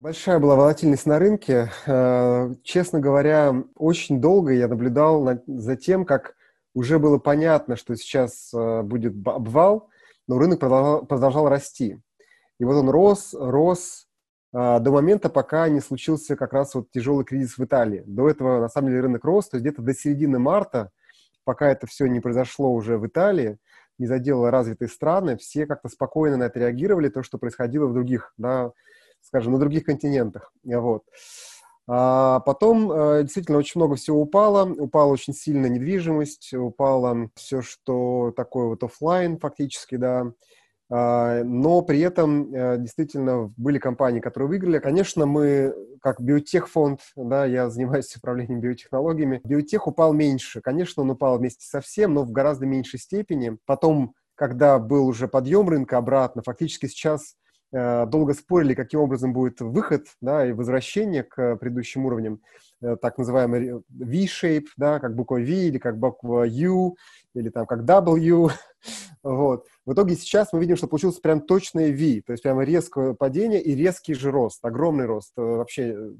Большая была волатильность на рынке. Э, честно говоря, очень долго я наблюдал за тем, как уже было понятно, что сейчас э, будет обвал, но рынок продолжал, продолжал расти. И вот он рос, рос э, до момента, пока не случился как раз вот тяжелый кризис в Италии. До этого, на самом деле, рынок рос, то есть где-то до середины марта, пока это все не произошло уже в Италии, не задело развитые страны, все как-то спокойно на это реагировали, то, что происходило в других да, скажем, на других континентах. Вот. А потом э, действительно очень много всего упало. Упала очень сильно недвижимость, упало все, что такое вот офлайн фактически, да. А, но при этом э, действительно были компании, которые выиграли. Конечно, мы, как биотех-фонд, да, я занимаюсь управлением биотехнологиями, биотех упал меньше. Конечно, он упал вместе со всем, но в гораздо меньшей степени. Потом, когда был уже подъем рынка обратно, фактически сейчас долго спорили, каким образом будет выход да, и возвращение к предыдущим уровням, э, так называемый V-shape, да, как буква V или как буква U, или там как W. вот. В итоге сейчас мы видим, что получилось прям точное V, то есть прямо резкое падение и резкий же рост, огромный рост, э, вообще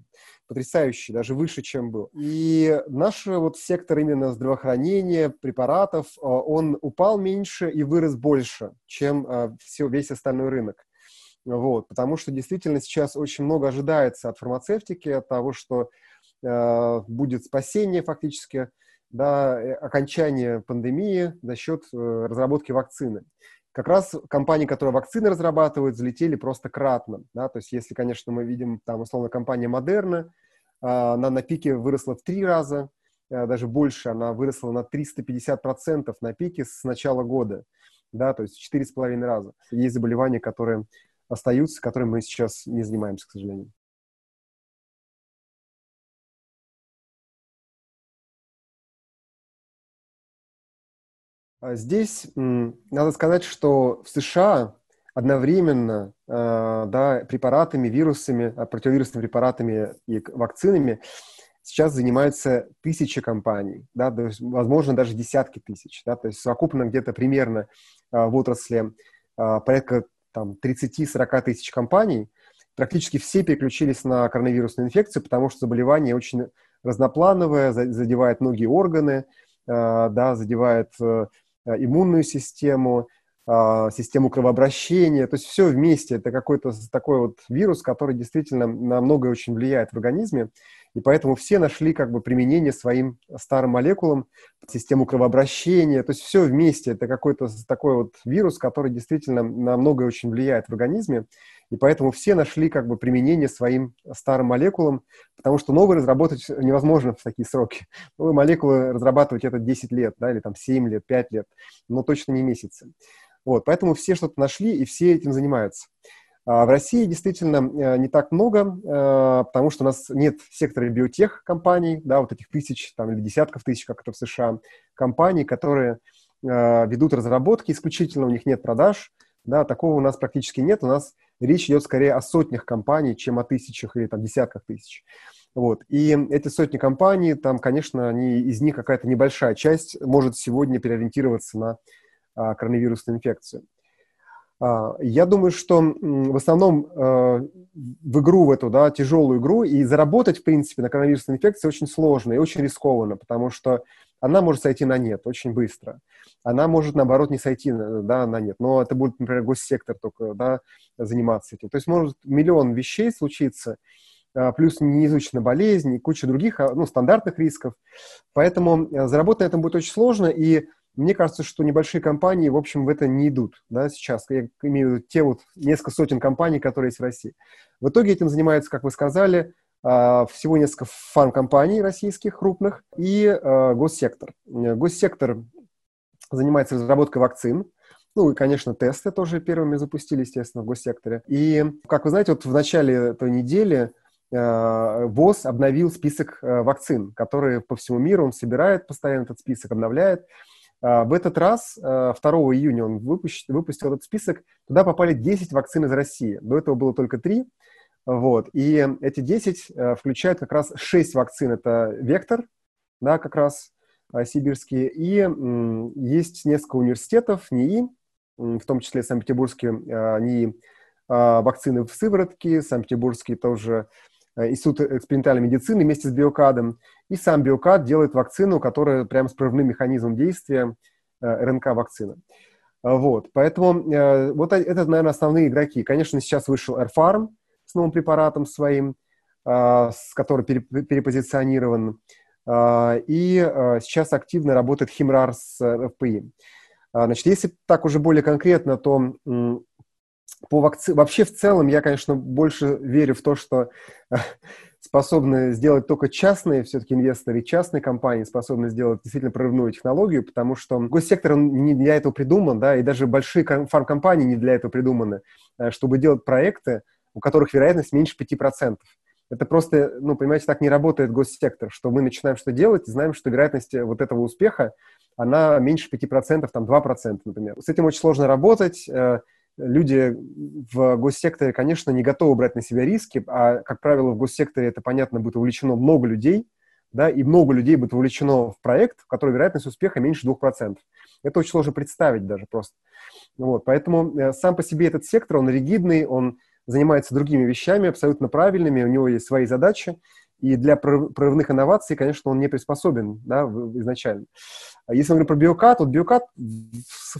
потрясающий, даже выше, чем был. И наш вот сектор именно здравоохранения, препаратов, он упал меньше и вырос больше, чем все, весь остальной рынок. Вот, потому что действительно сейчас очень много ожидается от фармацевтики, от того, что э, будет спасение фактически, да, э, окончание пандемии за счет э, разработки вакцины. Как раз компании, которые вакцины разрабатывают, взлетели просто кратно. Да? То есть если, конечно, мы видим, там, условно, компания Moderna, э, она на пике выросла в три раза, э, даже больше, она выросла на 350% на пике с начала года да, то есть с половиной раза. Есть заболевания, которые остаются, которыми мы сейчас не занимаемся, к сожалению. А здесь надо сказать, что в США одновременно э, да, препаратами, вирусами, а, противовирусными препаратами и вакцинами сейчас занимаются тысячи компаний, да, то есть, возможно, даже десятки тысяч. Да, то есть совокупно где-то примерно в отрасли порядка там, 30-40 тысяч компаний, практически все переключились на коронавирусную инфекцию, потому что заболевание очень разноплановое, задевает многие органы, э, да, задевает э, иммунную систему, э, систему кровообращения, то есть все вместе. Это какой-то такой вот вирус, который действительно на многое очень влияет в организме. И поэтому все нашли как бы применение своим старым молекулам, систему кровообращения, то есть все вместе. Это какой-то такой вот вирус, который действительно на многое очень влияет в организме. И поэтому все нашли как бы применение своим старым молекулам, потому что новые разработать невозможно в такие сроки. Новые молекулы разрабатывать это 10 лет, да, или там 7 лет, 5 лет, но точно не месяцы. Вот, поэтому все что-то нашли, и все этим занимаются. А в России действительно э, не так много, э, потому что у нас нет сектора биотех компаний, да, вот этих тысяч там, или десятков тысяч, как это в США, компаний, которые э, ведут разработки исключительно, у них нет продаж, да, такого у нас практически нет, у нас речь идет скорее о сотнях компаний, чем о тысячах или там десятках тысяч. Вот. И эти сотни компаний, там, конечно, они, из них какая-то небольшая часть может сегодня переориентироваться на а, коронавирусную инфекцию. А, я думаю, что в основном э, в игру, в эту, да, тяжелую игру, и заработать, в принципе, на коронавирусной инфекции очень сложно и очень рискованно, потому что она может сойти на нет очень быстро. Она может, наоборот, не сойти да, на нет. Но это будет, например, госсектор только да, заниматься этим. То есть может миллион вещей случиться, а, плюс неизучена болезнь и куча других а, ну, стандартных рисков. Поэтому э, заработать на этом будет очень сложно, и мне кажется, что небольшие компании, в общем, в это не идут да, сейчас. Я имею в виду те вот несколько сотен компаний, которые есть в России. В итоге этим занимается, как вы сказали, а, всего несколько фан-компаний российских крупных и а, госсектор. Госсектор занимается разработкой вакцин, ну и, конечно, тесты тоже первыми запустили, естественно, в госсекторе. И, как вы знаете, вот в начале этой недели а, ВОЗ обновил список вакцин, которые по всему миру он собирает постоянно этот список, обновляет. А, в этот раз, 2 а, июня он выпустил, выпустил этот список, туда попали 10 вакцин из России. До этого было только 3. Вот. И эти 10 а, включают как раз 6 вакцин. Это «Вектор», да, как раз сибирские. И есть несколько университетов, НИИ, в том числе Санкт-Петербургский НИИ вакцины в сыворотке, Санкт-Петербургский тоже Институт экспериментальной медицины вместе с Биокадом. И сам Биокад делает вакцину, которая прямо с прорывным механизмом действия РНК-вакцина. Вот, поэтому вот это, наверное, основные игроки. Конечно, сейчас вышел AirFarm с новым препаратом своим, с который перепозиционирован. И сейчас активно работает Химрар с ФПИ. Значит, если так уже более конкретно, то по вакци... вообще в целом я, конечно, больше верю в то, что способны сделать только частные все-таки инвесторы, частные компании способны сделать действительно прорывную технологию, потому что госсектор он не для этого придуман, да, и даже большие фармкомпании не для этого придуманы, э, чтобы делать проекты, у которых вероятность меньше 5%. Это просто, ну, понимаете, так не работает госсектор, что мы начинаем что делать и знаем, что вероятность вот этого успеха, она меньше 5%, там 2%, например. С этим очень сложно работать, э, люди в госсекторе, конечно, не готовы брать на себя риски, а, как правило, в госсекторе это, понятно, будет увлечено много людей, да, и много людей будет вовлечено в проект, в который вероятность успеха меньше 2%. Это очень сложно представить даже просто. Вот, поэтому э, сам по себе этот сектор, он ригидный, он занимается другими вещами, абсолютно правильными, у него есть свои задачи, и для прорывных инноваций, конечно, он не приспособен да, изначально. А если мы говорим про биокат, вот биокат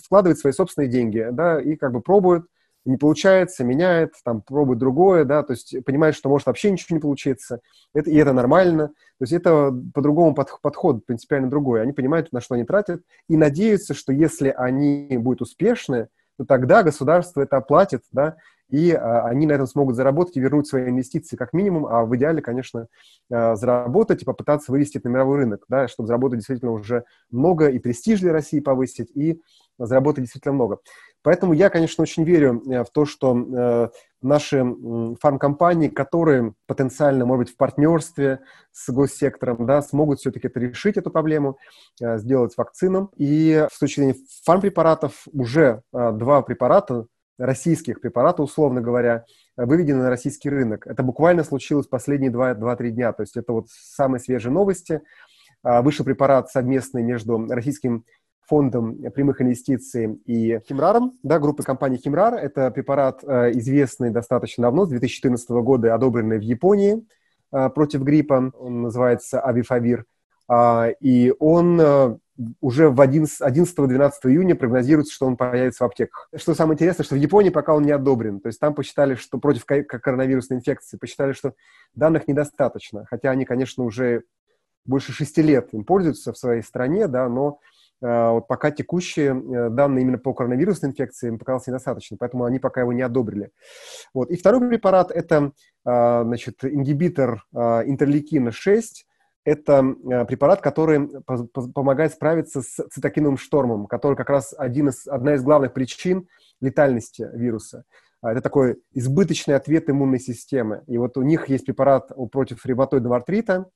вкладывает свои собственные деньги, да, и как бы пробует, не получается, меняет, там, пробует другое, да, то есть понимает, что может вообще ничего не получиться, это, и это нормально, то есть это по-другому под, подход принципиально другой, они понимают, на что они тратят, и надеются, что если они будут успешны, то тогда государство это оплатит, да, и а, они на этом смогут заработать и вернуть свои инвестиции как минимум, а в идеале, конечно, а, заработать и попытаться вывести это на мировой рынок, да, чтобы заработать действительно уже много и престиж для России повысить, и заработать действительно много. Поэтому я, конечно, очень верю э, в то, что э, наши фармкомпании, которые потенциально, может быть, в партнерстве с госсектором, да, смогут все-таки это решить, эту проблему, э, сделать вакцину. И с точки зрения фармпрепаратов уже два препарата российских препаратов, условно говоря, выведены на российский рынок. Это буквально случилось последние 2-3 дня, то есть это вот самые свежие новости. А, вышел препарат совместный между Российским фондом прямых инвестиций и Химраром, да, группы компании Химрар. Это препарат э, известный достаточно давно, с 2014 года, одобренный в Японии э, против гриппа. Он называется Авифавир. А, и он э, уже в 11-12 июня прогнозируется, что он появится в аптеках. Что самое интересное, что в Японии пока он не одобрен. То есть там посчитали, что против коронавирусной инфекции, посчитали, что данных недостаточно. Хотя они, конечно, уже больше шести лет им пользуются в своей стране, да, но э, вот пока текущие э, данные именно по коронавирусной инфекции им показалось недостаточно, поэтому они пока его не одобрили. Вот. И второй препарат – это значит, ингибитор э, интерлейкина 6, это э, препарат, который помогает справиться с цитокиновым штормом, который как раз один из, одна из главных причин летальности вируса. А, это такой избыточный ответ иммунной системы. И вот у них есть препарат против ревматоидного артрита,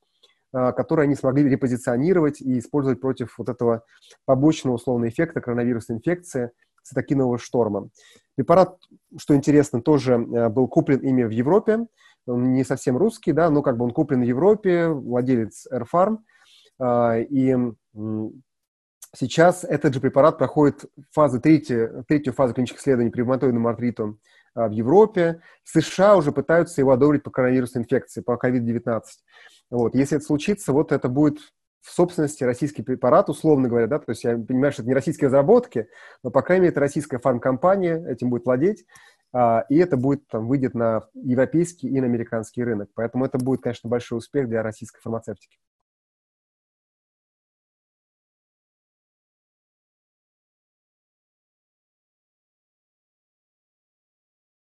а, который они смогли репозиционировать и использовать против вот этого побочного условного эффекта коронавирусной инфекции цитокинового шторма. Препарат, что интересно, тоже э, был куплен ими в Европе, он не совсем русский, да, но как бы он куплен в Европе, владелец AirFarm, а, и сейчас этот же препарат проходит фазы третью, третью фазу клинических исследований при ревматоидному артриту а, в Европе. В США уже пытаются его одобрить по коронавирусной инфекции, по COVID-19. Вот. Если это случится, вот это будет в собственности российский препарат, условно говоря, да, то есть я понимаю, что это не российские разработки, но, по крайней мере, это российская фармкомпания этим будет владеть, и это будет, там, выйдет на европейский и на американский рынок. Поэтому это будет, конечно, большой успех для российской фармацевтики.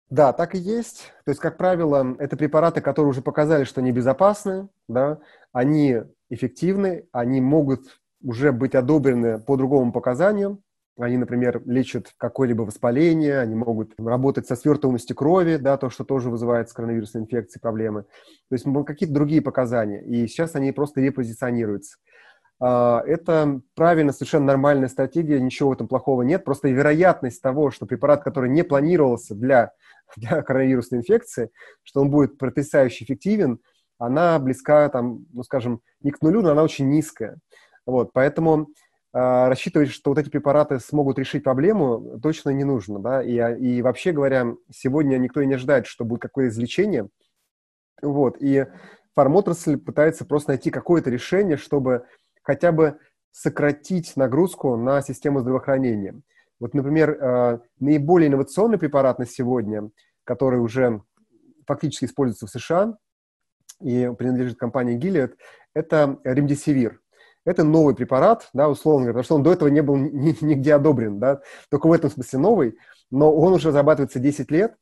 Да, так и есть. То есть, как правило, это препараты, которые уже показали, что они безопасны, да, они эффективны, они могут уже быть одобрены по другому показанию, они, например, лечат какое-либо воспаление, они могут работать со свертываемостью крови, да, то, что тоже вызывает с коронавирусной инфекцией проблемы. То есть какие-то другие показания. И сейчас они просто репозиционируются. А, это правильно, совершенно нормальная стратегия, ничего в этом плохого нет. Просто вероятность того, что препарат, который не планировался для, для коронавирусной инфекции, что он будет потрясающе эффективен, она близка, там, ну, скажем, не к нулю, но она очень низкая. Вот, поэтому рассчитывать, что вот эти препараты смогут решить проблему, точно не нужно, да, и, и вообще говоря, сегодня никто и не ожидает, что будет какое-то излечение, вот, и фармотрасль пытается просто найти какое-то решение, чтобы хотя бы сократить нагрузку на систему здравоохранения. Вот, например, э, наиболее инновационный препарат на сегодня, который уже фактически используется в США и принадлежит компании Gilead, это ремдисивир. Это новый препарат, да, условно говоря, потому что он до этого не был нигде одобрен, да, только в этом смысле новый, но он уже зарабатывается 10 лет,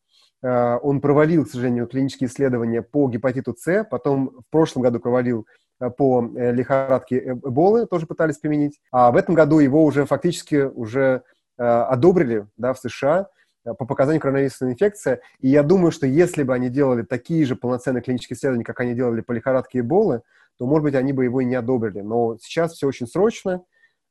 э, он провалил, к сожалению, клинические исследования по гепатиту С, потом в прошлом году провалил э, по лихорадке Эболы, тоже пытались применить, а в этом году его уже фактически уже Э, одобрили да, в США. э, по показанию коронавирусной инфекции. И я думаю, что если бы они делали такие же полноценные клинические исследования, как они делали по лихорадке Эболы, то, может быть, они бы его и не одобрили. Но сейчас все очень срочно.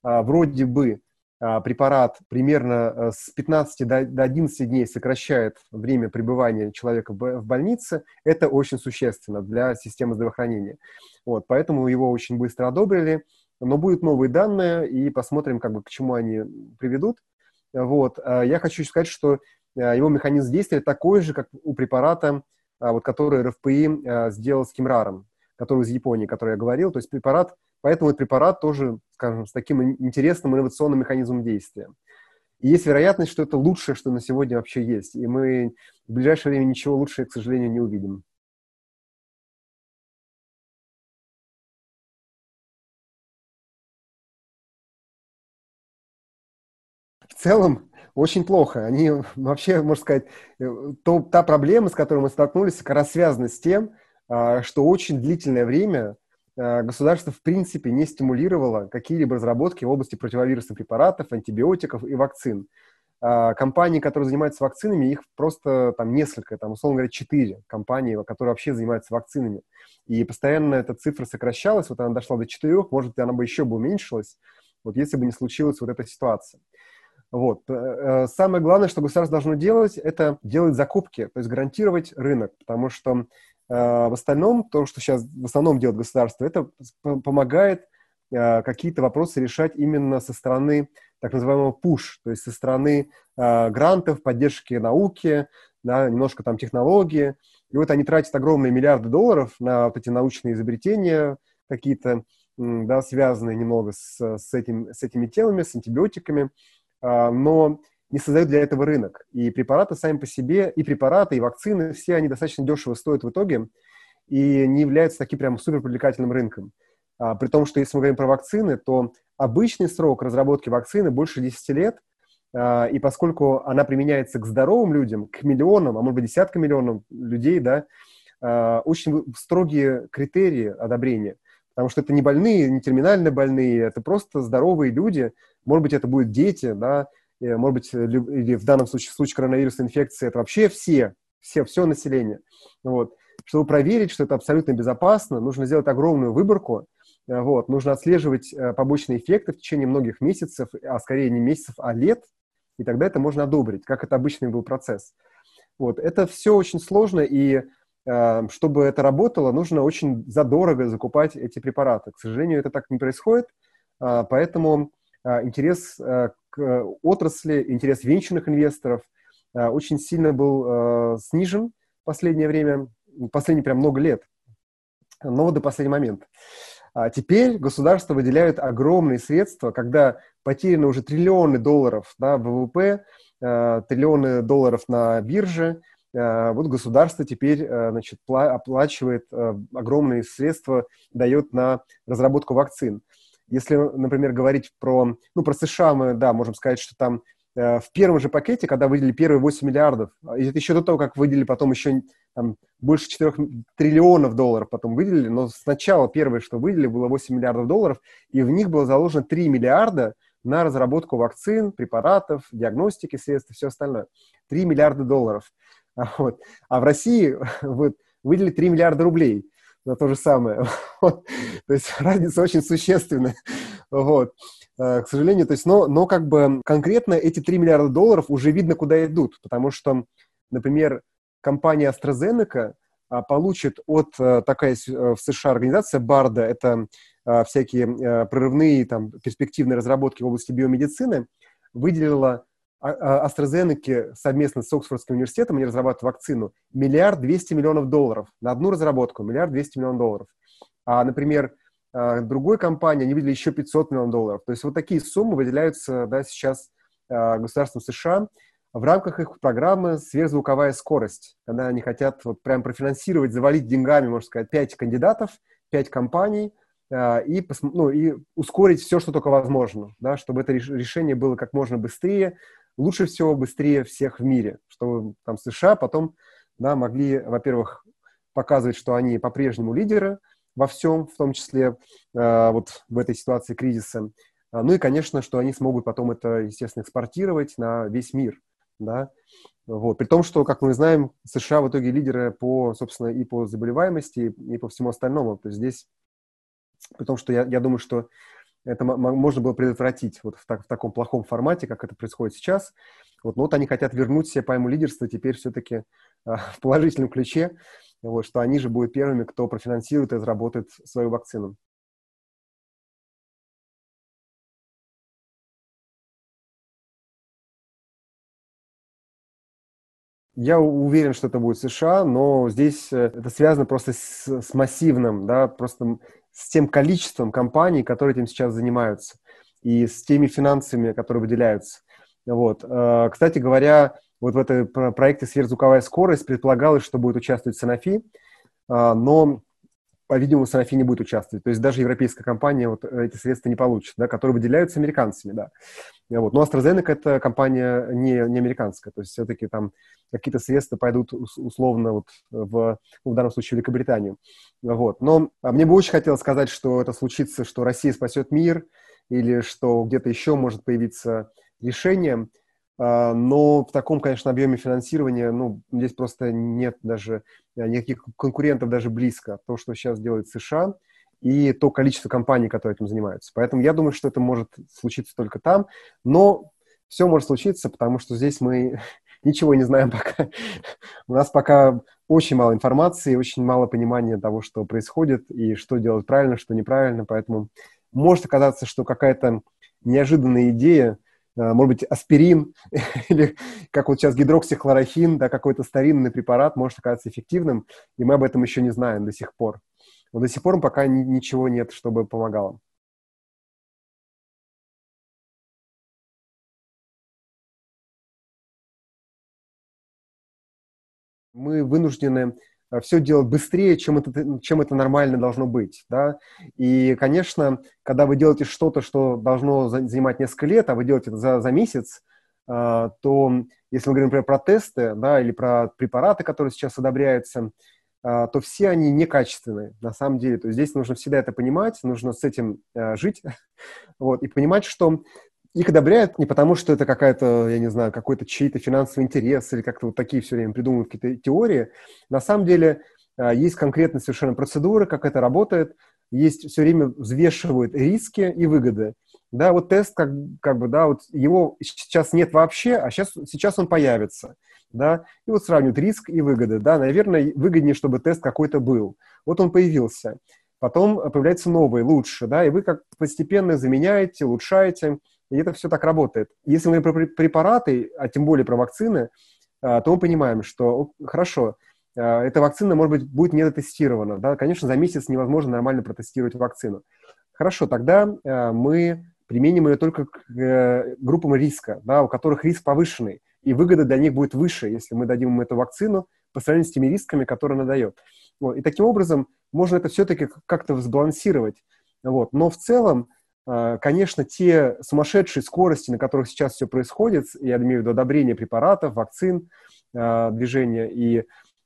А, вроде бы а, препарат примерно э, с 15 до 11 дней сокращает время пребывания человека в больнице. Это очень существенно для системы здравоохранения. Вот, поэтому его очень быстро одобрили. Но будут новые данные, и посмотрим, как бы, к чему они приведут. Вот. А я хочу сказать, что а, его механизм действия такой же, как у препарата, а, вот, который РФПИ сделал с Кимраром, который из Японии, который я говорил. То есть препарат, поэтому этот препарат тоже, скажем, с таким интересным инновационным механизмом действия. И есть вероятность, что это лучшее, что на сегодня вообще есть. И мы в ближайшее время ничего лучше, к сожалению, не увидим. Целом очень плохо. Они вообще, можно сказать, э, то, та проблема, с которой мы столкнулись, как раз связана с тем, а, что очень длительное время а, государство в принципе не стимулировало какие-либо разработки в области противовирусных препаратов, антибиотиков и вакцин. А, компании, которые занимаются вакцинами, их просто там несколько, там, условно говоря, четыре компании, которые вообще занимаются вакцинами. И постоянно эта цифра сокращалась, вот она дошла до четырех, может быть, она бы еще бы уменьшилась, вот если бы не случилась вот эта ситуация. Вот. Э, э, самое главное, что государство должно делать, это делать закупки, то есть гарантировать рынок, потому что э, в остальном, то, что сейчас в основном делает государство, это помогает какие-то вопросы решать именно со стороны так называемого push, то есть со стороны грантов, поддержки науки, да, немножко там технологии. И вот они тратят огромные миллиарды долларов на вот эти научные изобретения какие-то, да, связанные немного с, с, этим, с этими темами, с антибиотиками. А, но не создают для этого рынок. И препараты сами по себе, и препараты, и вакцины, все они достаточно дешево стоят в итоге и не являются таким прям супер привлекательным рынком. А, при том, что если мы говорим про вакцины, то обычный срок разработки вакцины больше 10 лет, а, и поскольку она применяется к здоровым людям, к миллионам, а может быть десяткам миллионов людей, да, очень строгие критерии одобрения, потому что это не больные, не терминально больные, это просто здоровые люди, может быть, это будут дети, да, может быть, или в данном случае, в случае коронавирусной инфекции, это вообще все, все, все население. Вот. Чтобы проверить, что это абсолютно безопасно, нужно сделать огромную выборку, вот, нужно отслеживать э, побочные эффекты в течение многих месяцев, а скорее не месяцев, а лет, и тогда это можно одобрить, как это обычный был процесс. Вот. Это все очень сложно, и э, чтобы это работало, нужно очень задорого закупать эти препараты. К сожалению, это так не происходит, э, поэтому а, интерес а, к отрасли, интерес венчурных инвесторов а, очень сильно был снижен в последнее время, последние прям много лет, но до последний момент. А теперь государство выделяет огромные средства, когда потеряны уже триллионы долларов да, ВВП, триллионы долларов на бирже, вот государство теперь значит, оплачивает огромные средства, дает на разработку вакцин. Если, например, говорить про, ну, про США, мы, да, можем сказать, что там э, в первом же пакете, когда выделили первые 8 миллиардов, и это еще до того, как выделили потом еще там, больше 4 триллионов долларов потом выделили, но сначала первое, что выделили, было 8 миллиардов долларов, и в них было заложено 3 миллиарда на разработку вакцин, препаратов, диагностики средств и все остальное. 3 миллиарда долларов. А, вот. а в России вот, выделили 3 миллиарда рублей на то же самое. Вот. То есть разница очень существенная. Вот. Э, к сожалению, то есть, но, но как бы конкретно эти 3 миллиарда долларов уже видно, куда идут, потому что, например, компания AstraZeneca получит от такая в США организация БАРДа, это всякие прорывные там, перспективные разработки в области биомедицины, выделила AstraZeneca совместно с Оксфордским университетом, они разрабатывают вакцину, миллиард двести миллионов долларов на одну разработку, миллиард двести миллионов долларов. А, например, другой компании они выделили еще 500 миллионов долларов. То есть вот такие суммы выделяются да, сейчас государством США в рамках их программы «Сверхзвуковая скорость», когда они хотят вот прям профинансировать, завалить деньгами, можно сказать, пять кандидатов, пять компаний – а, и, ну, и ускорить все, что только возможно, да, чтобы это решение было как можно быстрее, лучше всего быстрее всех в мире, чтобы там США потом да, могли, во-первых, показывать, что они по-прежнему лидеры во всем, в том числе э, вот в этой ситуации кризиса. А, ну и, конечно, что они смогут потом это, естественно, экспортировать на весь мир. Да? Вот. При том, что, как мы знаем, США в итоге лидеры по, собственно, и по заболеваемости, и по всему остальному. То есть здесь Потому что я, я думаю, что это можно было предотвратить вот в, так, в таком плохом формате, как это происходит сейчас. Вот, но вот они хотят вернуть себе пойму лидерства теперь все-таки э, в положительном ключе, вот, что они же будут первыми, кто профинансирует и разработает свою вакцину. Я уверен, что это будет США, но здесь э, это связано просто с, с массивным, да, просто с тем количеством компаний, которые этим сейчас занимаются, и с теми финансами, которые выделяются. Вот. Э, кстати говоря, вот в этом проекте «Сверхзвуковая скорость» предполагалось, что будет участвовать Sanofi, э, но по-видимому, Sanofi не будет участвовать. То есть даже европейская компания вот эти средства не получит, да, которые выделяются американцами, да. Вот. Но AstraZeneca – это компания не, не американская, то есть все-таки там какие-то средства пойдут условно вот в, ну, в данном случае в Великобританию. Вот. Но а мне бы очень хотелось сказать, что это случится, что Россия спасет мир, или что где-то еще может появиться решение – но в таком, конечно, объеме финансирования, ну, здесь просто нет даже э, никаких конкурентов даже близко. То, что сейчас делает США, и то количество компаний, которые этим занимаются. Поэтому я думаю, что это может случиться только там, но все может случиться, потому что здесь мы ничего не знаем пока. У нас пока очень мало информации, очень мало понимания того, что происходит и что делать правильно, что неправильно. Поэтому может оказаться, что какая-то неожиданная идея может быть, аспирин или, как вот сейчас, гидроксихлорохин, да, какой-то старинный препарат может оказаться эффективным, и мы об этом еще не знаем до сих пор. Но до сих пор пока ничего нет, чтобы помогало. Мы вынуждены Э, все делать быстрее, чем это, чем это нормально должно быть, да, и, конечно, когда вы делаете что-то, что должно занимать несколько лет, а вы делаете это за, за месяц, э, то, если мы говорим, например, про тесты, да, или про препараты, которые сейчас одобряются, э, то все они некачественные, на самом деле, то есть здесь нужно всегда это понимать, нужно с этим жить, вот, и понимать, что их одобряют не потому, что это какая-то, я не знаю, какой-то чей-то финансовый интерес или как-то вот такие все время придумывают какие-то теории. На самом деле а, есть конкретные совершенно процедуры, как это работает. Есть все время взвешивают риски и выгоды. Да, вот тест, как, как бы, да, вот его сейчас нет вообще, а сейчас, сейчас он появится. Да, и вот сравнивают риск и выгоды. Да, наверное, выгоднее, чтобы тест какой-то был. Вот он появился. Потом появляется новый, лучше, да, и вы как постепенно заменяете, улучшаете. И это все так работает. Если мы про препараты, а тем более про вакцины, а, то мы понимаем, что хорошо, а, эта вакцина, может быть, будет недотестирована. Да? Конечно, за месяц невозможно нормально протестировать вакцину. Хорошо, тогда а, мы применим ее только к э, группам риска, да, у которых риск повышенный, и выгода для них будет выше, если мы дадим им эту вакцину по сравнению с теми рисками, которые она дает. Вот. И таким образом можно это все-таки как-то сбалансировать. Вот. Но в целом конечно, те сумасшедшие скорости, на которых сейчас все происходит, я имею в виду одобрение препаратов, вакцин, а, движения и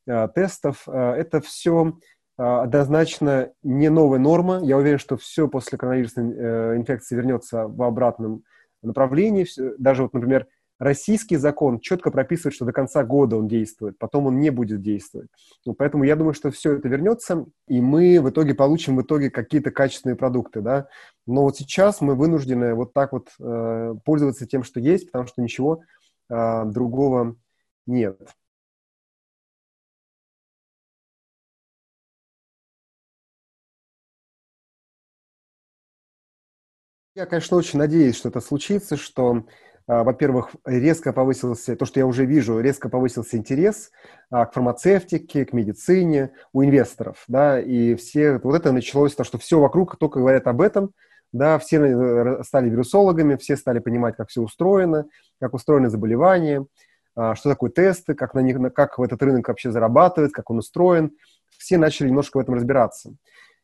а, тестов, это все однозначно не новая норма. Я уверен, что все после коронавирусной э, инфекции вернется в обратном направлении. Даже вот, например, Российский закон четко прописывает, что до конца года он действует, потом он не будет действовать. Ну, поэтому я думаю, что все это вернется, и мы в итоге получим в итоге какие-то качественные продукты, да. Но вот сейчас мы вынуждены вот так вот э, пользоваться тем, что есть, потому что ничего э, другого нет. Я, конечно, очень надеюсь, что это случится, что во-первых, резко повысился, то, что я уже вижу, резко повысился интерес а, к фармацевтике, к медицине у инвесторов, да, и все, вот это началось, то, что все вокруг только говорят об этом, да, все э, стали вирусологами, все стали понимать, как все устроено, как устроены заболевания, а, что такое тесты, как, на них, как в этот рынок вообще зарабатывает, как он устроен. Все начали немножко в этом разбираться.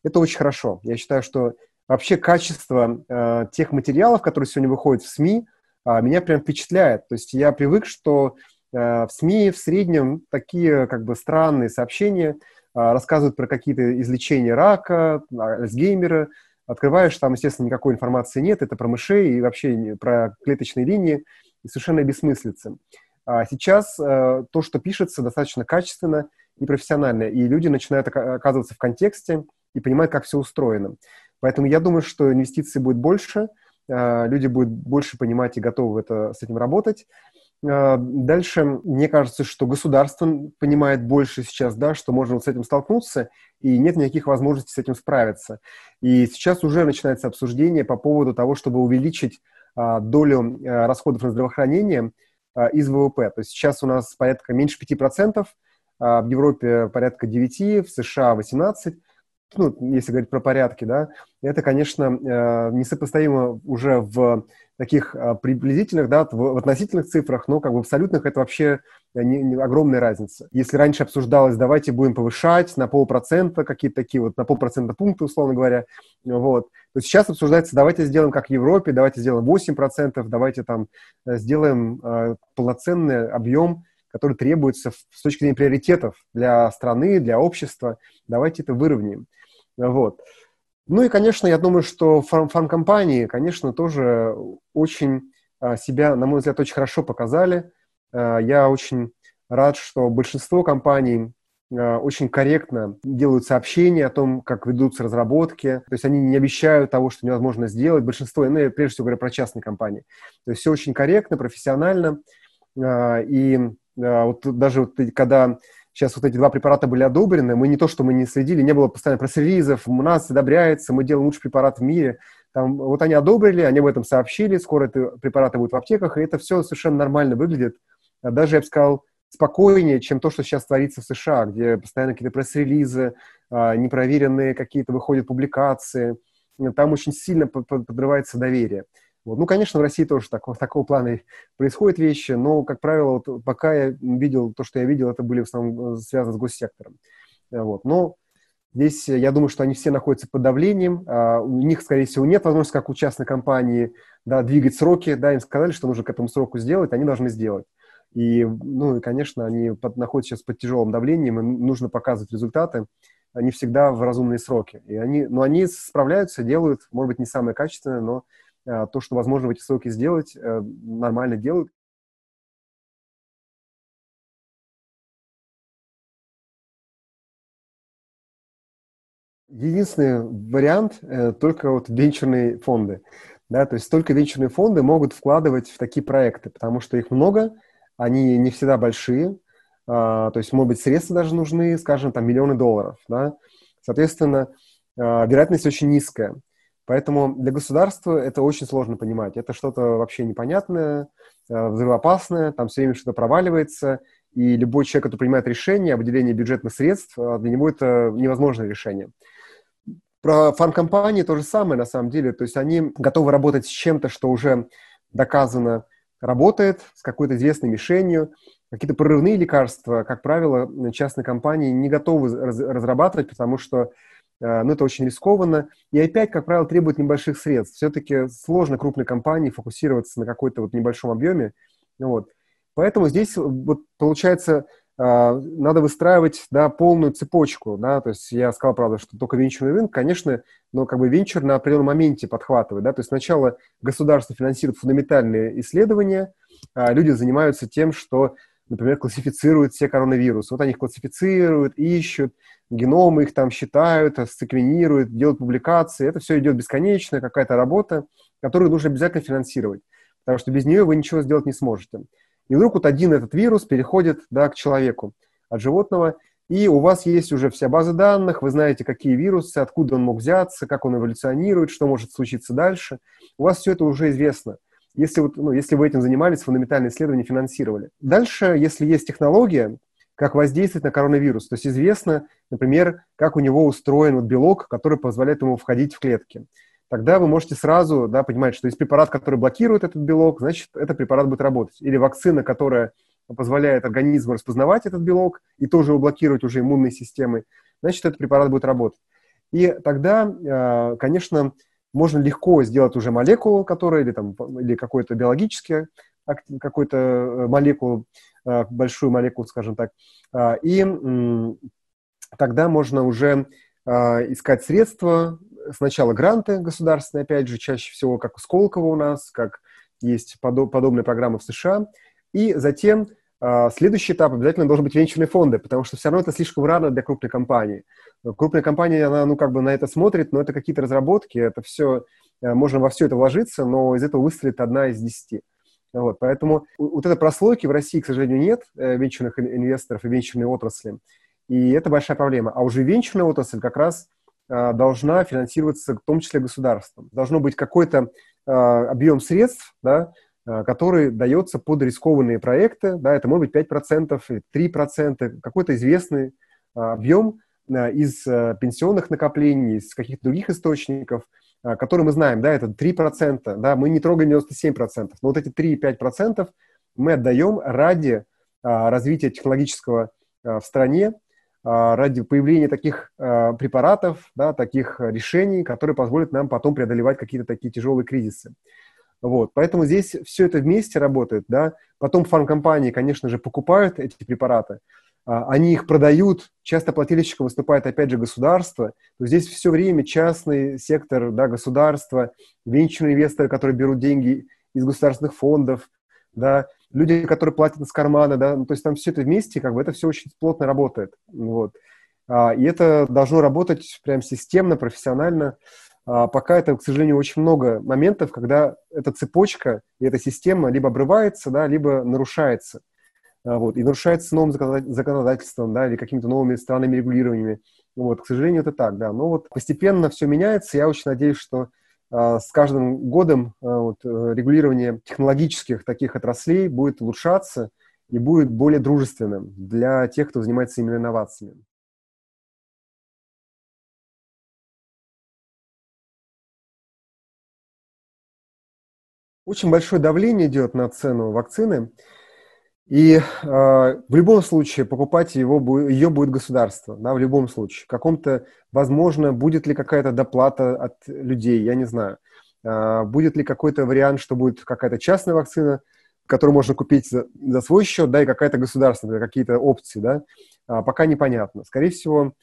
Это очень хорошо. Я считаю, что вообще качество э, тех материалов, которые сегодня выходят в СМИ, меня прям впечатляет. То есть я привык, что э, в СМИ в среднем такие как бы странные сообщения э, рассказывают про какие-то излечения рака, Альцгеймера. Открываешь, там, естественно, никакой информации нет, это про мышей и вообще про клеточные линии, и совершенно бессмыслица. А сейчас э, то, что пишется, достаточно качественно и профессионально, и люди начинают оказываться в контексте и понимают, как все устроено. Поэтому я думаю, что инвестиций будет больше, а, люди будут больше понимать и готовы это, с этим работать. А, дальше, мне кажется, что государство понимает больше сейчас, да, что можно вот с этим столкнуться, и нет никаких возможностей с этим справиться. И сейчас уже начинается обсуждение по поводу того, чтобы увеличить а, долю расходов на здравоохранение из ВВП. То есть сейчас у нас порядка меньше 5%, в Европе порядка 9%, в США 18% ну, если говорить про порядки, да, это, конечно, э, несопоставимо уже в таких э, приблизительных, да, в, относительных цифрах, но как в абсолютных это вообще не, не, огромная разница. Если раньше обсуждалось, давайте будем повышать на полпроцента, какие-то такие вот, на полпроцента пункта, условно говоря, вот, то сейчас обсуждается, давайте сделаем как в Европе, давайте сделаем 8%, давайте там э, сделаем э, полноценный объем который требуется с точки зрения приоритетов для страны, для общества. Давайте это выровняем. Вот. Ну и, конечно, я думаю, что фарм фармкомпании, конечно, тоже очень а, себя, на мой взгляд, очень хорошо показали. А, я очень рад, что большинство компаний а, очень корректно делают сообщения о том, как ведутся разработки. То есть они не обещают того, что невозможно сделать. Большинство, ну, я прежде всего говорю про частные компании. То есть все очень корректно, профессионально. И вот даже вот, когда сейчас вот эти два препарата были одобрены, мы не то, что мы не следили, не было постоянно пресс-релизов, у нас одобряется, мы делаем лучший препарат в мире. Там, вот они одобрили, они об этом сообщили, скоро это препараты будут в аптеках, и это все совершенно нормально выглядит. А даже, я бы сказал, спокойнее, чем то, что сейчас творится в США, где постоянно какие-то пресс-релизы, а, непроверенные какие-то выходят публикации. Там очень сильно подрывается доверие. Вот. Ну, конечно, в России тоже такого, такого плана происходят вещи, но, как правило, вот, пока я видел то, что я видел, это были в основном э, связаны с госсектором. Э, вот. Но здесь я думаю, что они все находятся под давлением, а у них, скорее всего, нет возможности, как у частной компании, да, двигать сроки, да, им сказали, что нужно к этому сроку сделать, они должны сделать. И, ну, и, конечно, они под, находятся сейчас под тяжелым давлением, им нужно показывать результаты, они всегда в разумные сроки. И они, но они справляются, делают, может быть, не самое качественное, но Э, то, что возможно в эти сроки сделать, э, нормально делают. Единственный вариант э, только вот венчурные фонды. Да, то есть только венчурные фонды могут вкладывать в такие проекты, потому что их много, они не всегда большие, а, то есть, может быть, средства даже нужны, скажем, там, миллионы долларов, да, соответственно, а, вероятность очень низкая. Поэтому для государства это очень сложно понимать. Это что-то вообще непонятное, э, взрывоопасное, там все время что-то проваливается, и любой человек, который принимает решение о выделении бюджетных средств, э, для него это невозможное решение. Про фармкомпании то же самое, на самом деле. То есть они готовы работать с чем-то, что уже доказано работает, с какой-то известной мишенью. Какие-то прорывные лекарства, как правило, частные компании не готовы разрабатывать, потому что но это очень рискованно. И опять, как правило, требует небольших средств. Все-таки сложно крупной компании фокусироваться на какой-то вот небольшом объеме. Вот. Поэтому здесь вот получается э, надо выстраивать да, полную цепочку. Да? То есть я сказал, правда, что только венчурный рынок, конечно, но как бы венчур на определенном моменте подхватывает. Да? То есть сначала государство финансирует фундаментальные исследования, а люди занимаются тем, что например, классифицируют все коронавирусы. Вот они их классифицируют, ищут, геномы их там считают, секвенируют, делают публикации. Это все идет бесконечно, какая-то работа, которую нужно обязательно финансировать, потому что без нее вы ничего сделать не сможете. И вдруг вот один этот вирус переходит да, к человеку от животного. и у вас есть уже вся база данных, вы знаете, какие вирусы, откуда он мог взяться, как он эволюционирует, что может случиться дальше. У вас все это уже известно. Если, вот, ну, если вы этим занимались, фундаментальные исследования финансировали. Дальше, если есть технология, как воздействовать на коронавирус, то есть известно, например, как у него устроен вот белок, который позволяет ему входить в клетки тогда вы можете сразу да, понимать, что есть препарат, который блокирует этот белок, значит, этот препарат будет работать. Или вакцина, которая позволяет организму распознавать этот белок и тоже его блокировать уже иммунной системой, значит, этот препарат будет работать. И тогда, а, конечно, можно легко сделать уже молекулу, которая, или, там, или какой-то биологический, какой-то э, молекулу, а, большую молекулу, скажем так, а, и тогда можно уже искать средства, сначала гранты государственные, опять же, чаще всего, как у Сколково у нас, как есть подоб, подобные программы в США, и затем э, следующий этап обязательно должен быть венчурные фонды, потому что все равно это слишком рано для крупной компании. Крупная компания, она, ну, как бы на это смотрит, но это какие-то разработки, это все, э, можно во все это вложиться, но из этого выстрелит одна из десяти. Вот, поэтому вот этой прослойки в России, к сожалению, нет, э, венчурных инвесторов и венчурной отрасли. И это большая проблема. А уже венчурная отрасль как раз э, должна финансироваться в том числе государством. Должно быть какой-то объем средств, да, который дается под рискованные проекты, да, это может быть 5%, 3%, какой-то известный э, объем э, из пенсионных накоплений, из каких-то других источников, которые мы знаем, да, это 3%, да, мы не трогаем 97%, но вот эти 3-5% мы отдаем ради развития технологического в стране, ради появления таких препаратов, да, таких решений, которые позволят нам потом преодолевать какие-то такие тяжелые кризисы. Вот, поэтому здесь все это вместе работает, да. Потом фармкомпании, конечно же, покупают эти препараты, а, они их продают, часто плательщиком выступает, опять же, государство. То здесь все время частный сектор, да, государство, венчурные инвесторы, которые берут деньги из государственных фондов, да, люди, которые платят из кармана, да, ну, то есть там все это вместе, как бы это все очень плотно работает, вот. А, и это должно работать прям системно, профессионально. А пока это, к сожалению, очень много моментов, когда эта цепочка и эта система либо обрывается, да, либо нарушается. А, вот, и нарушается новым законодательством, да, или какими-то новыми странными регулированиями. Вот, к сожалению, это так, да. Но вот постепенно все меняется. Я очень надеюсь, что а, с каждым годом вот, э, регулирование технологических таких отраслей будет улучшаться и будет более дружественным для тех, кто занимается именно инновациями. Очень большое давление идет на цену вакцины, и э, в любом случае покупать его, ее будет государство, да, в любом случае. В каком-то, возможно, будет ли какая-то доплата от людей, я не знаю. Э, будет ли какой-то вариант, что будет какая-то частная вакцина, которую можно купить за, за свой счет, да, и какая-то государственная, какие-то опции, да, а, пока непонятно. Скорее всего,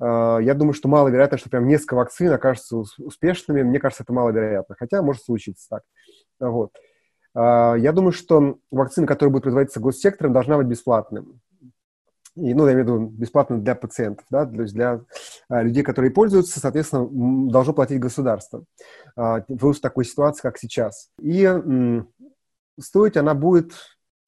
э, я думаю, что маловероятно, что прям несколько вакцин окажутся успешными. Мне кажется, это маловероятно, хотя может случиться так. Вот. А, я думаю, что вакцина, которая будет производиться госсектором, должна быть бесплатным. И, ну, я имею в виду бесплатно для пациентов, да, то есть для а, людей, которые пользуются, соответственно, должно платить государство а, в такой ситуации, как сейчас. И стоить она будет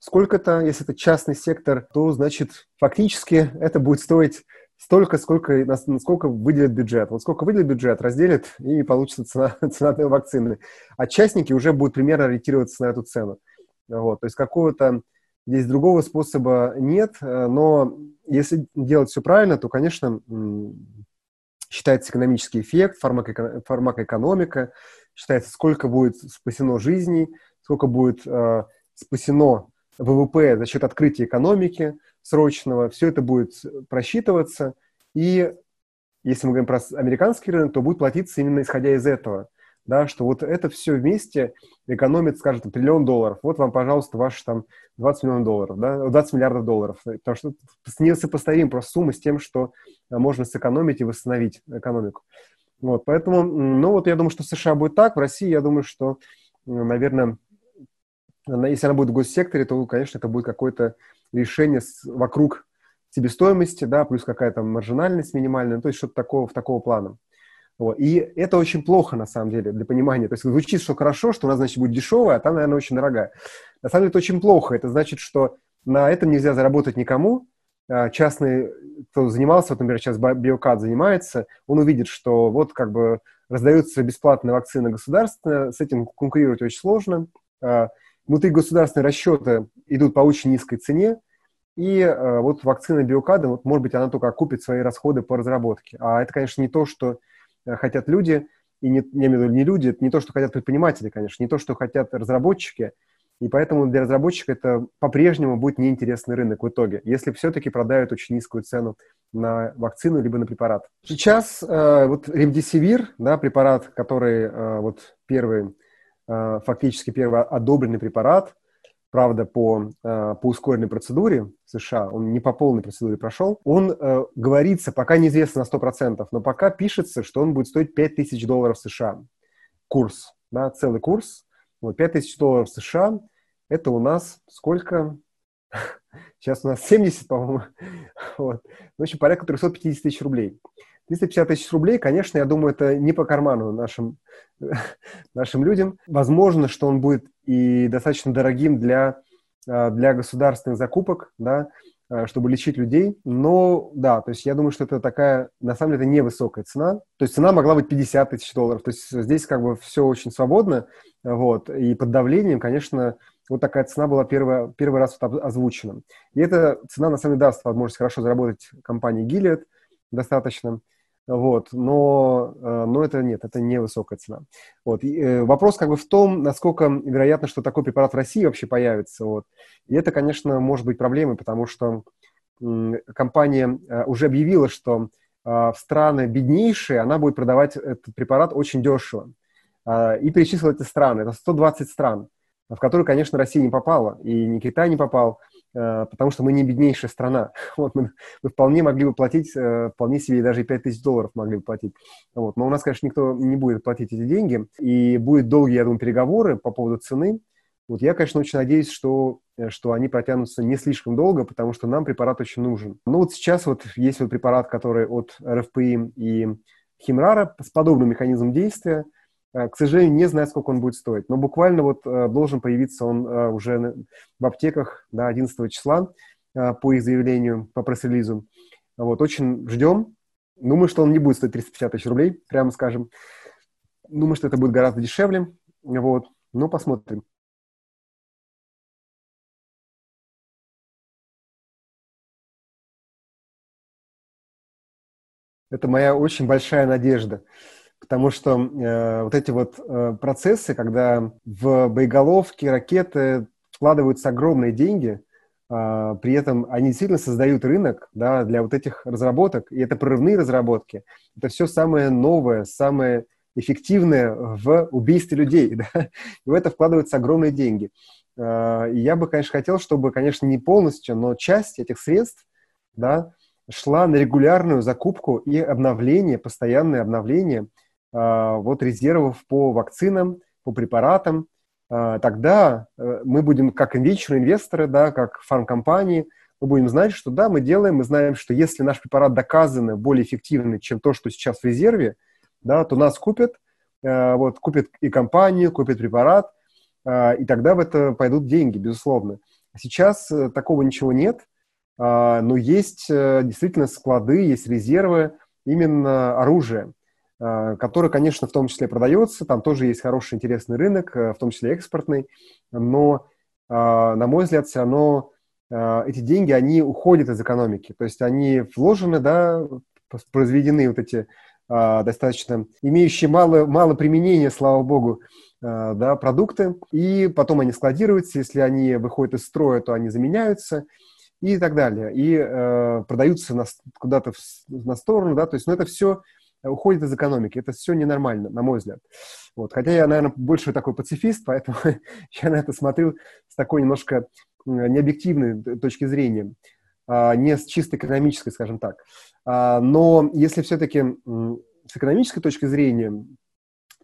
сколько-то, если это частный сектор, то, значит, фактически это будет стоить столько, сколько, насколько выделят бюджет. Вот сколько выделит бюджет, разделит, и получится цена, цена вакцины. А частники уже будут примерно ориентироваться на эту цену. Вот, то есть какого-то здесь другого способа нет, э, но если делать все правильно, то, конечно, считается экономический эффект, фармако фармакоэкономика, считается, сколько будет спасено жизней, сколько будет э, спасено ВВП за счет открытия экономики, срочного, все это будет просчитываться, и если мы говорим про американский рынок, то будет платиться именно исходя из этого, да, что вот это все вместе экономит, скажем, триллион долларов. Вот вам, пожалуйста, ваши там 20 миллионов долларов, да, 20 миллиардов долларов, потому что несопоставим просто сумма с тем, что а, можно сэкономить и восстановить экономику. Вот, поэтому, ну вот я думаю, что в США будет так, в России я думаю, что, наверное, если она будет в госсекторе, то, конечно, это будет какой-то решение с, вокруг себестоимости, да, плюс какая-то маржинальность минимальная, ну, то есть что-то такого, в такого плана. Вот. И это очень плохо, на самом деле, для понимания. То есть звучит, что хорошо, что у нас, значит, будет дешевая, а там, наверное, очень дорогая. На самом деле это очень плохо. Это значит, что на этом нельзя заработать никому, частный, кто занимался, вот, например, сейчас Биокад занимается, он увидит, что вот как бы раздаются бесплатные вакцины государственные, с этим конкурировать очень сложно. Внутри государственные расчеты идут по очень низкой цене, и э, вот вакцина биокада, вот, может быть, она только окупит свои расходы по разработке. А это, конечно, не то, что э, хотят люди, и не, я имею в виду не люди, это не то, что хотят предприниматели, конечно, не то, что хотят разработчики, и поэтому для разработчика это по-прежнему будет неинтересный рынок в итоге, если все-таки продают очень низкую цену на вакцину либо на препарат. Сейчас э, вот ремдисивир, да, препарат, который э, вот первый, фактически первый одобренный препарат, правда, по, э, по ускоренной процедуре в США, он не по полной процедуре прошел, он э, говорится, пока неизвестно на 100%, но пока пишется, что он будет стоить 5000 долларов США. Курс, да, целый курс. Вот 5000 долларов США, это у нас сколько? Сейчас у нас 70, по-моему. Вот. В общем, порядка 350 тысяч рублей. 350 тысяч рублей, конечно, я думаю, это не по карману нашим, нашим людям. Возможно, что он будет и достаточно дорогим для, а, для государственных закупок, да, а, чтобы лечить людей. Но да, то есть я думаю, что это такая, на самом деле, это невысокая цена. То есть цена могла быть 50 тысяч долларов. То есть здесь как бы все очень свободно. Вот. И под давлением, конечно, вот такая цена была первый, первый раз вот озвучена. И эта цена, на самом деле, даст возможность хорошо заработать компании Gilead достаточно. Вот, но, э, но это нет, это не высокая цена. Вот. И, э, вопрос как бы в том, насколько вероятно, что такой препарат в России вообще появится. Вот. И это, конечно, может быть проблемой, потому что компания э, уже объявила, что в страны беднейшие она будет продавать этот препарат очень дешево. И перечислила эти страны. Это 120 стран, в которые, конечно, Россия не попала, и ни Китай не попал, потому что мы не беднейшая страна. Вот мы, мы вполне могли бы платить, э, вполне себе даже и 5 тысяч долларов могли бы платить. Вот. Но у нас, конечно, никто не будет платить эти деньги, и будет долгие, я думаю, переговоры по поводу цены. Вот я, конечно, очень надеюсь, что, э, что они протянутся не слишком долго, потому что нам препарат очень нужен. Ну вот сейчас вот есть вот препарат, который от РФПИ и Химрара с подобным механизмом действия – Э, к сожалению, не знаю, сколько он будет стоить. Но буквально вот э, должен появиться он э, уже в аптеках да, 11 числа по их заявлению, по пресс-релизу. Вот, очень ждем. Думаю, что он не будет стоить 350 тысяч рублей, прямо скажем. Думаю, что это будет гораздо дешевле. Вот, но посмотрим. Это моя очень большая надежда потому что э, вот эти вот э, процессы, когда в боеголовки, ракеты вкладываются огромные деньги, э, при этом они действительно создают рынок да, для вот этих разработок, и это прорывные разработки. Это все самое новое, самое эффективное в убийстве людей. Да? И в это вкладываются огромные деньги. Э, и я бы, конечно, хотел, чтобы, конечно, не полностью, но часть этих средств да, шла на регулярную закупку и обновление, постоянное обновление – вот резервов по вакцинам, по препаратам, а, тогда э, мы будем, как venture инвесторы, да, как фармкомпании, мы будем знать, что да, мы делаем, мы знаем, что если наш препарат доказанно более эффективный, чем то, что сейчас в резерве, да, то нас купят, э, вот, купят и компанию, купят препарат, а, и тогда в это пойдут деньги, безусловно. Сейчас э, такого ничего нет, но есть действительно склады, есть резервы именно оружия. Э, который, конечно, в том числе продается, там тоже есть хороший, интересный рынок, э, в том числе экспортный, но, э, на мой взгляд, все равно эти деньги, они уходят из экономики, то есть они вложены, да, произведены вот эти достаточно имеющие мало, мало применения, слава богу, да, продукты, и потом они складируются, если они выходят из строя, то они заменяются, и так далее, и э, продаются на, куда-то на сторону, да, то есть, ну, это все уходит из экономики. Это все ненормально, на мой взгляд. Вот. Хотя я, наверное, больше такой пацифист, поэтому я на это смотрю с такой немножко необъективной точки зрения, а, не с чисто экономической, скажем так. А, но если все-таки с экономической точки зрения,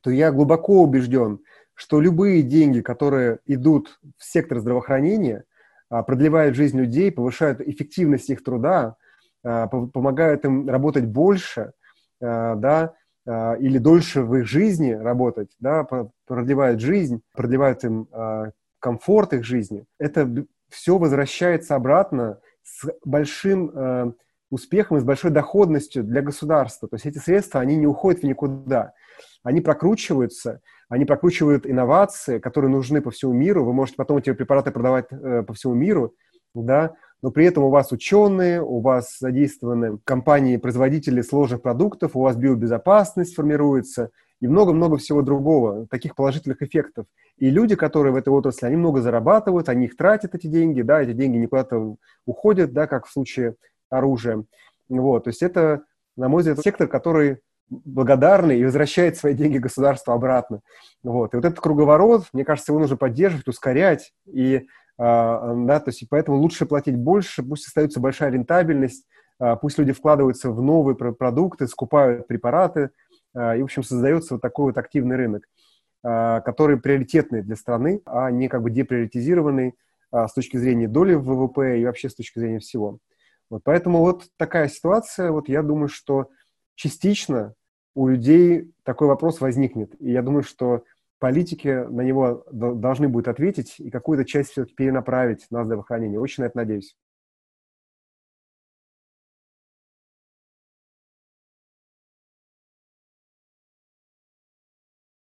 то я глубоко убежден, что любые деньги, которые идут в сектор здравоохранения, а, продлевают жизнь людей, повышают эффективность их труда, помогают им работать больше, да, э, или дольше в их жизни работать, да, продлевают жизнь, продлевают им э, комфорт их жизни, это все возвращается обратно с большим э, успехом и с большой доходностью для государства. То есть эти средства, они не уходят в никуда. Они прокручиваются, они прокручивают инновации, которые нужны по всему миру. Вы можете потом эти препараты продавать э, по всему миру, да, но при этом у вас ученые, у вас задействованы компании-производители сложных продуктов, у вас биобезопасность формируется и много-много всего другого, таких положительных эффектов. И люди, которые в этой отрасли, они много зарабатывают, они их тратят, эти деньги, да, эти деньги не куда-то уходят, да, как в случае оружия. Вот, то есть это, на мой взгляд, сектор, который благодарный и возвращает свои деньги государству обратно. Вот. И вот этот круговорот, мне кажется, его нужно поддерживать, ускорять, и, да, то есть и поэтому лучше платить больше, пусть остается большая рентабельность, а, пусть люди вкладываются в новые продукты, скупают препараты, а, и, в общем, создается вот такой вот активный рынок, который приоритетный для страны, а не как бы деприоритизированный с точки зрения доли в ВВП и вообще с точки зрения всего. Вот поэтому вот такая ситуация, вот я думаю, что частично у людей такой вопрос возникнет. И я думаю, что политики на него должны будут ответить и какую-то часть все-таки перенаправить на здравоохранение. Очень на это надеюсь.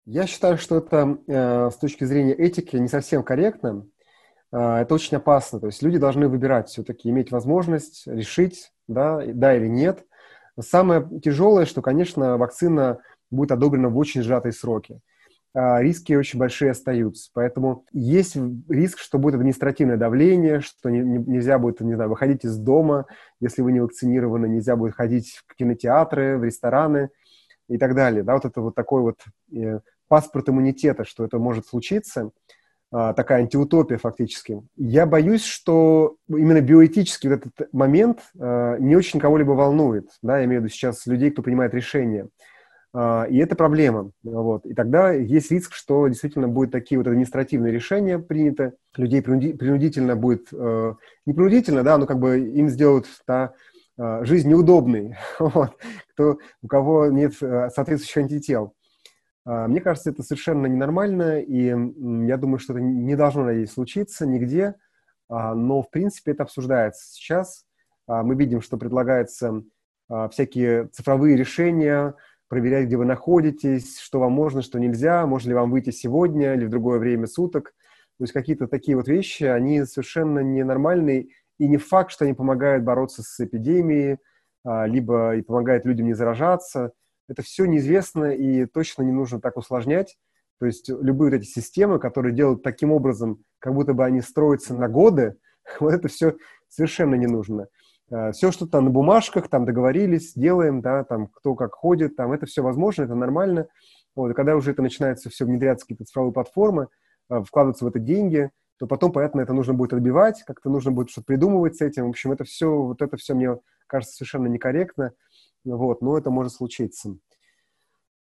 Я считаю, что это э, с точки зрения этики не совсем корректно. Э, это очень опасно. То есть люди должны выбирать все-таки, иметь возможность решить, да, да или нет. Самое тяжелое, что, конечно, вакцина будет одобрена в очень сжатые сроки. А риски очень большие остаются. Поэтому есть риск, что будет административное давление, что не, не, нельзя будет, не знаю, выходить из дома, если вы не вакцинированы, нельзя будет ходить в кинотеатры, в рестораны и так далее. Да, вот это вот такой вот э, паспорт иммунитета, что это может случиться – а, такая антиутопия фактически. Я боюсь, что именно биоэтический вот этот момент э, не очень кого-либо волнует, да, я имею в виду сейчас людей, кто принимает решения. Э, и это проблема. Вот. И тогда есть риск, что действительно будут такие вот административные решения приняты, людей принуди- принудительно будет, э, не принудительно, да, но как бы им сделают да, жизнь неудобной, вот, кто, у кого нет соответствующих антител. А, мне кажется, это совершенно ненормально, и я думаю, что это не должно, надеюсь, случиться нигде, а, но, в принципе, это обсуждается сейчас. А, мы видим, что предлагаются всякие цифровые решения, проверять, где вы находитесь, что вам можно, что нельзя, можно ли вам выйти сегодня или в другое время суток. То есть какие-то такие вот вещи, они совершенно ненормальные, и не факт, что они помогают бороться с эпидемией, либо и помогают людям не заражаться – это все неизвестно и точно не нужно так усложнять. То есть любые вот эти системы, которые делают таким образом, как будто бы они строятся на годы, вот это все совершенно не нужно. А, все, что там на бумажках, там договорились, делаем, да, там кто как ходит, там это все возможно, это нормально. Вот, и когда уже это начинается все внедряться какие-то цифровые платформы, а, вкладываться в это деньги, то потом, понятно, это нужно будет отбивать, как-то нужно будет что-то придумывать с этим. В общем, это все, вот это все мне кажется совершенно некорректно. Вот, но это может случиться.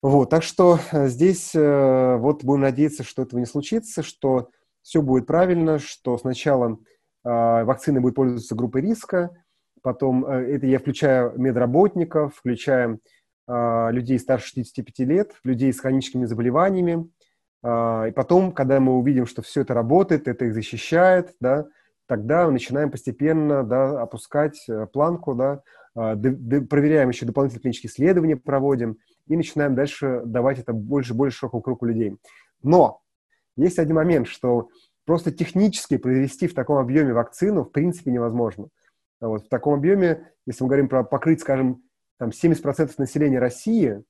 Вот, так что э, здесь э, вот будем надеяться, что этого не случится, что все будет правильно, что сначала э, вакцины будут пользоваться группой риска, потом это я включаю медработников, включаю людей старше 65 лет, людей с хроническими заболеваниями, и потом, когда мы увидим, что все это работает, это их защищает, да, тогда мы начинаем постепенно да, опускать планку, да, проверяем еще дополнительные клинические исследования, проводим, и начинаем дальше давать это больше и больше широкому кругу людей. Но есть один момент, что просто технически произвести в таком объеме вакцину в принципе невозможно. А вот в таком объеме, если мы говорим про покрыть, скажем, там 70% населения России,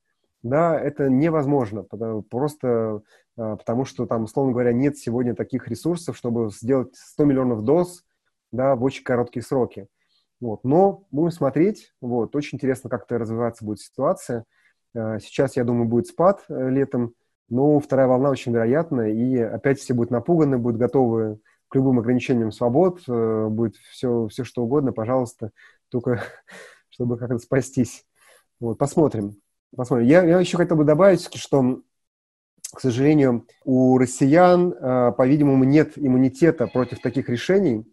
да, это невозможно, просто а, потому что там, условно говоря, нет сегодня таких ресурсов, чтобы сделать 100 миллионов доз да, в очень короткие сроки. Вот. Но будем смотреть. Вот. Очень интересно, как это развиваться будет ситуация. Э, сейчас, я думаю, будет спад э, летом, но вторая волна очень вероятна, и опять все будут напуганы, будут готовы к любым ограничениям свобод, э, будет все, все что угодно, пожалуйста, только чтобы как-то спастись. Вот, посмотрим. посмотрим. Я, я еще хотел бы добавить, что, к сожалению, у россиян, по-видимому, нет иммунитета против таких решений,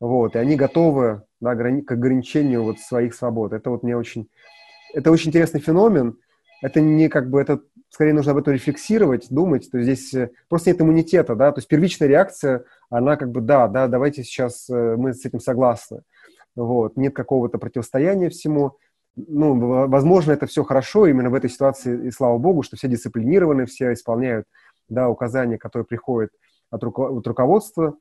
вот, и они готовы да, к ограничению вот своих свобод. Это вот мне очень... Это очень интересный феномен. Это не как бы... Это скорее нужно об этом рефлексировать, думать. То есть здесь э, просто нет иммунитета, да. То есть первичная реакция, она как бы, да, да, давайте сейчас э, мы с этим согласны. вот, нет какого-то противостояния всему. Ну, возможно, это все хорошо именно в этой ситуации, и слава богу, что все дисциплинированы, все исполняют да, указания, которые приходят от, руко- от руководства,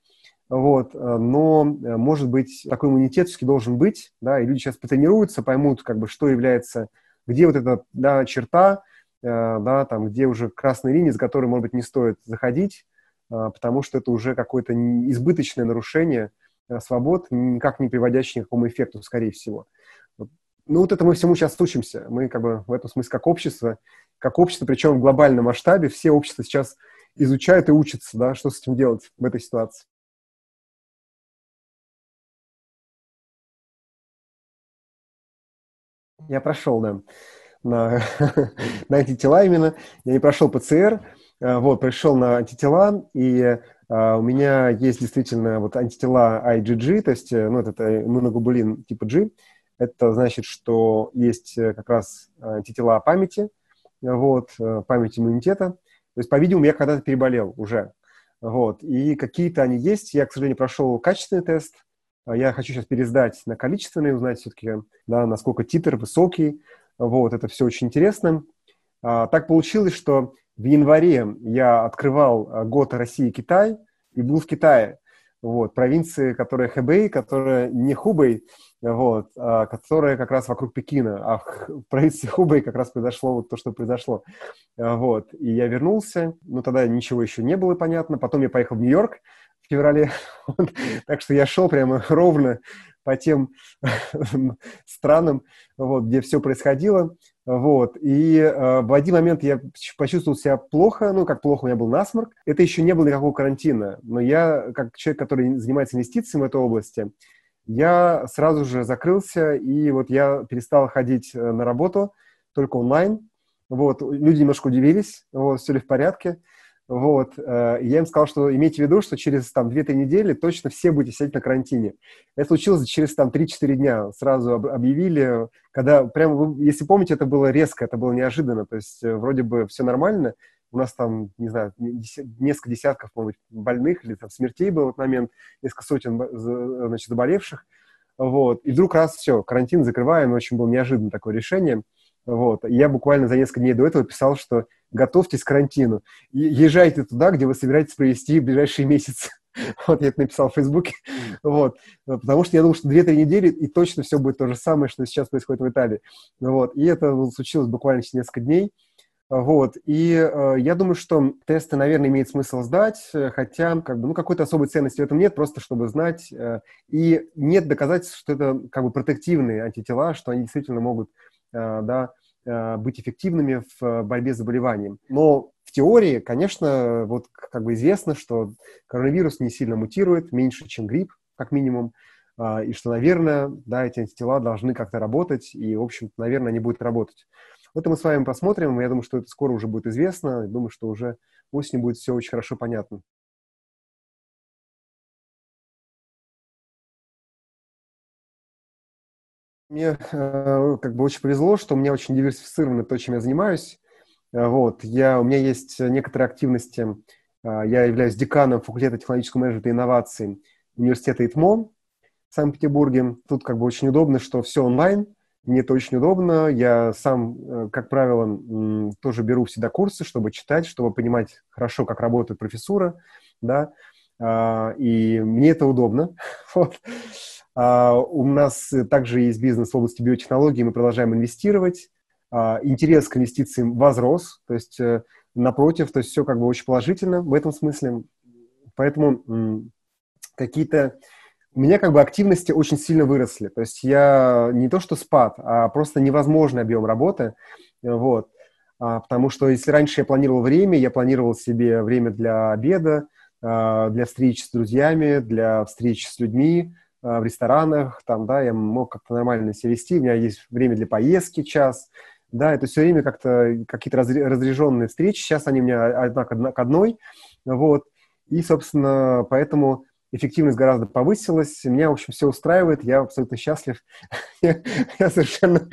вот, но, может быть, такой иммунитет все-таки должен быть, да, и люди сейчас потренируются, поймут, как бы, что является, где вот эта, да, черта, Э, да, там, где уже красные линии, за которые, может быть, не стоит заходить, э, потому что это уже какое-то избыточное нарушение э, свобод, никак не приводящее к какому эффекту, скорее всего. Ну, вот это мы всему сейчас учимся. Мы как бы в этом смысле как общество, как общество, причем в глобальном масштабе, все общества сейчас изучают и учатся, да, что с этим делать в этой ситуации. Я прошел, да на, на антитела именно. Я не прошел ПЦР, э, вот, пришел на антитела, и а, у меня есть действительно вот антитела IgG, то есть, э, ну, это иммуноглобулин типа G. Это значит, что есть как раз антитела памяти, вот, память иммунитета. То есть, по-видимому, я когда-то переболел уже. Вот, и какие-то они есть. Я, к сожалению, прошел качественный тест. Я хочу сейчас пересдать на количественный, узнать все-таки, да, насколько титр высокий. Вот, это все очень интересно. А, так получилось, что в январе я открывал а, год России Китай и был в Китае. Вот, провинции, которая Хэбэй, которая не Хубэй, вот, а, которая как раз вокруг Пекина, а в провинции Хубэй как раз произошло вот то, что произошло. А, вот, и я вернулся, ну, тогда ничего еще не было понятно, потом я поехал в Нью-Йорк в феврале, так что я шел прямо ровно по тем странам, вот, где все происходило. Вот. И э, в один момент я почувствовал себя плохо, ну, как плохо, у меня был насморк. Это еще не было никакого карантина, но я, как человек, который занимается инвестициями в этой области, я сразу же закрылся, и вот я перестал ходить э, на работу, только онлайн. Вот. Люди немножко удивились, вот, все ли в порядке. Вот. Э, я им сказал, что имейте в виду, что через там 2-3 недели точно все будете сидеть на карантине. Это случилось через там 3-4 дня. Сразу объявили, когда прямо, если помните, это было резко, это было неожиданно. То есть э, вроде бы все нормально, у нас там, не знаю, несколько десятков, может быть, больных или там смертей было в этот момент, несколько сотен значит, заболевших. Вот. И вдруг раз все, карантин закрываем, очень было неожиданно такое решение. Вот. Я буквально за несколько дней до этого писал, что готовьтесь к карантину. Езжайте туда, где вы собираетесь провести ближайшие месяцы. Вот я это написал в Фейсбуке. Вот. Потому что я думал, что 2-3 недели, и точно все будет то же самое, что сейчас происходит в Италии. Вот. И это случилось буквально через несколько дней. Вот. И э, я думаю, что тесты, наверное, имеет смысл сдать, хотя как бы, ну, какой-то особой ценности в этом нет, просто чтобы знать. Э, и нет доказательств, что это как бы протективные антитела, что они действительно могут э, да, быть эффективными в э, борьбе с заболеванием. Но в теории, конечно, вот как бы известно, что коронавирус не сильно мутирует, меньше, чем грипп, как минимум, а, и что, наверное, да, эти антитела должны как-то работать, и, в общем наверное, они будут работать. Это мы с вами посмотрим. Я думаю, что это скоро уже будет известно. Думаю, что уже осенью будет все очень хорошо понятно. Мне э, как бы очень повезло, что у меня очень диверсифицировано то, чем я занимаюсь. Э, вот, я, у меня есть некоторые активности. Э, я являюсь деканом факультета технологического менеджмента и инноваций университета ИТМО в Санкт-Петербурге. Тут как бы очень удобно, что все онлайн. Мне это очень удобно. Я сам, как правило, тоже беру всегда курсы, чтобы читать, чтобы понимать хорошо, как работает профессура, да, и мне это удобно. Вот. А, у нас также есть бизнес в области биотехнологий, мы продолжаем инвестировать. А, интерес к инвестициям возрос, то есть э, напротив, то есть все как бы очень положительно в этом смысле. Поэтому какие-то у меня как бы активности очень сильно выросли. То есть я не то что спад, а просто невозможный объем работы. Вот. А, потому что если раньше я планировал время, я планировал себе время для обеда, для встреч с друзьями, для встреч с людьми, Э, в ресторанах, там, да, я мог как-то нормально себя вести, у меня есть время для поездки, час, да, это все время как-то какие-то разряженные встречи, сейчас они у меня одна к одной, вот, и, собственно, поэтому эффективность гораздо повысилась, меня, в общем, все устраивает, я абсолютно счастлив, я, совершенно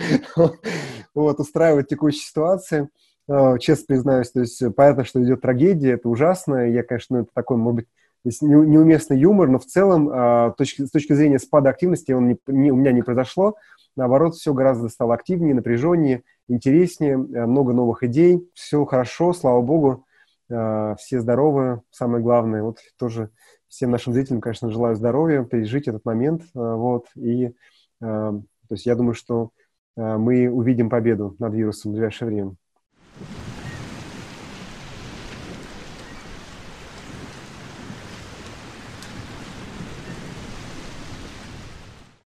вот, устраивает текущая ситуация, э, честно признаюсь, то есть понятно, что идет трагедия, это ужасно, я, конечно, это такой, может быть, есть неуместный юмор, но в целом а, точки, с точки зрения спада активности он не, не, у меня не произошло. Наоборот, все гораздо стало активнее, напряженнее, интереснее, э, много новых идей, все хорошо, слава богу, а, все здоровы, самое главное. Вот тоже всем нашим зрителям, конечно, желаю здоровья, пережить этот момент, а, вот, и то есть я думаю, что мы увидим победу над вирусом в ближайшее время.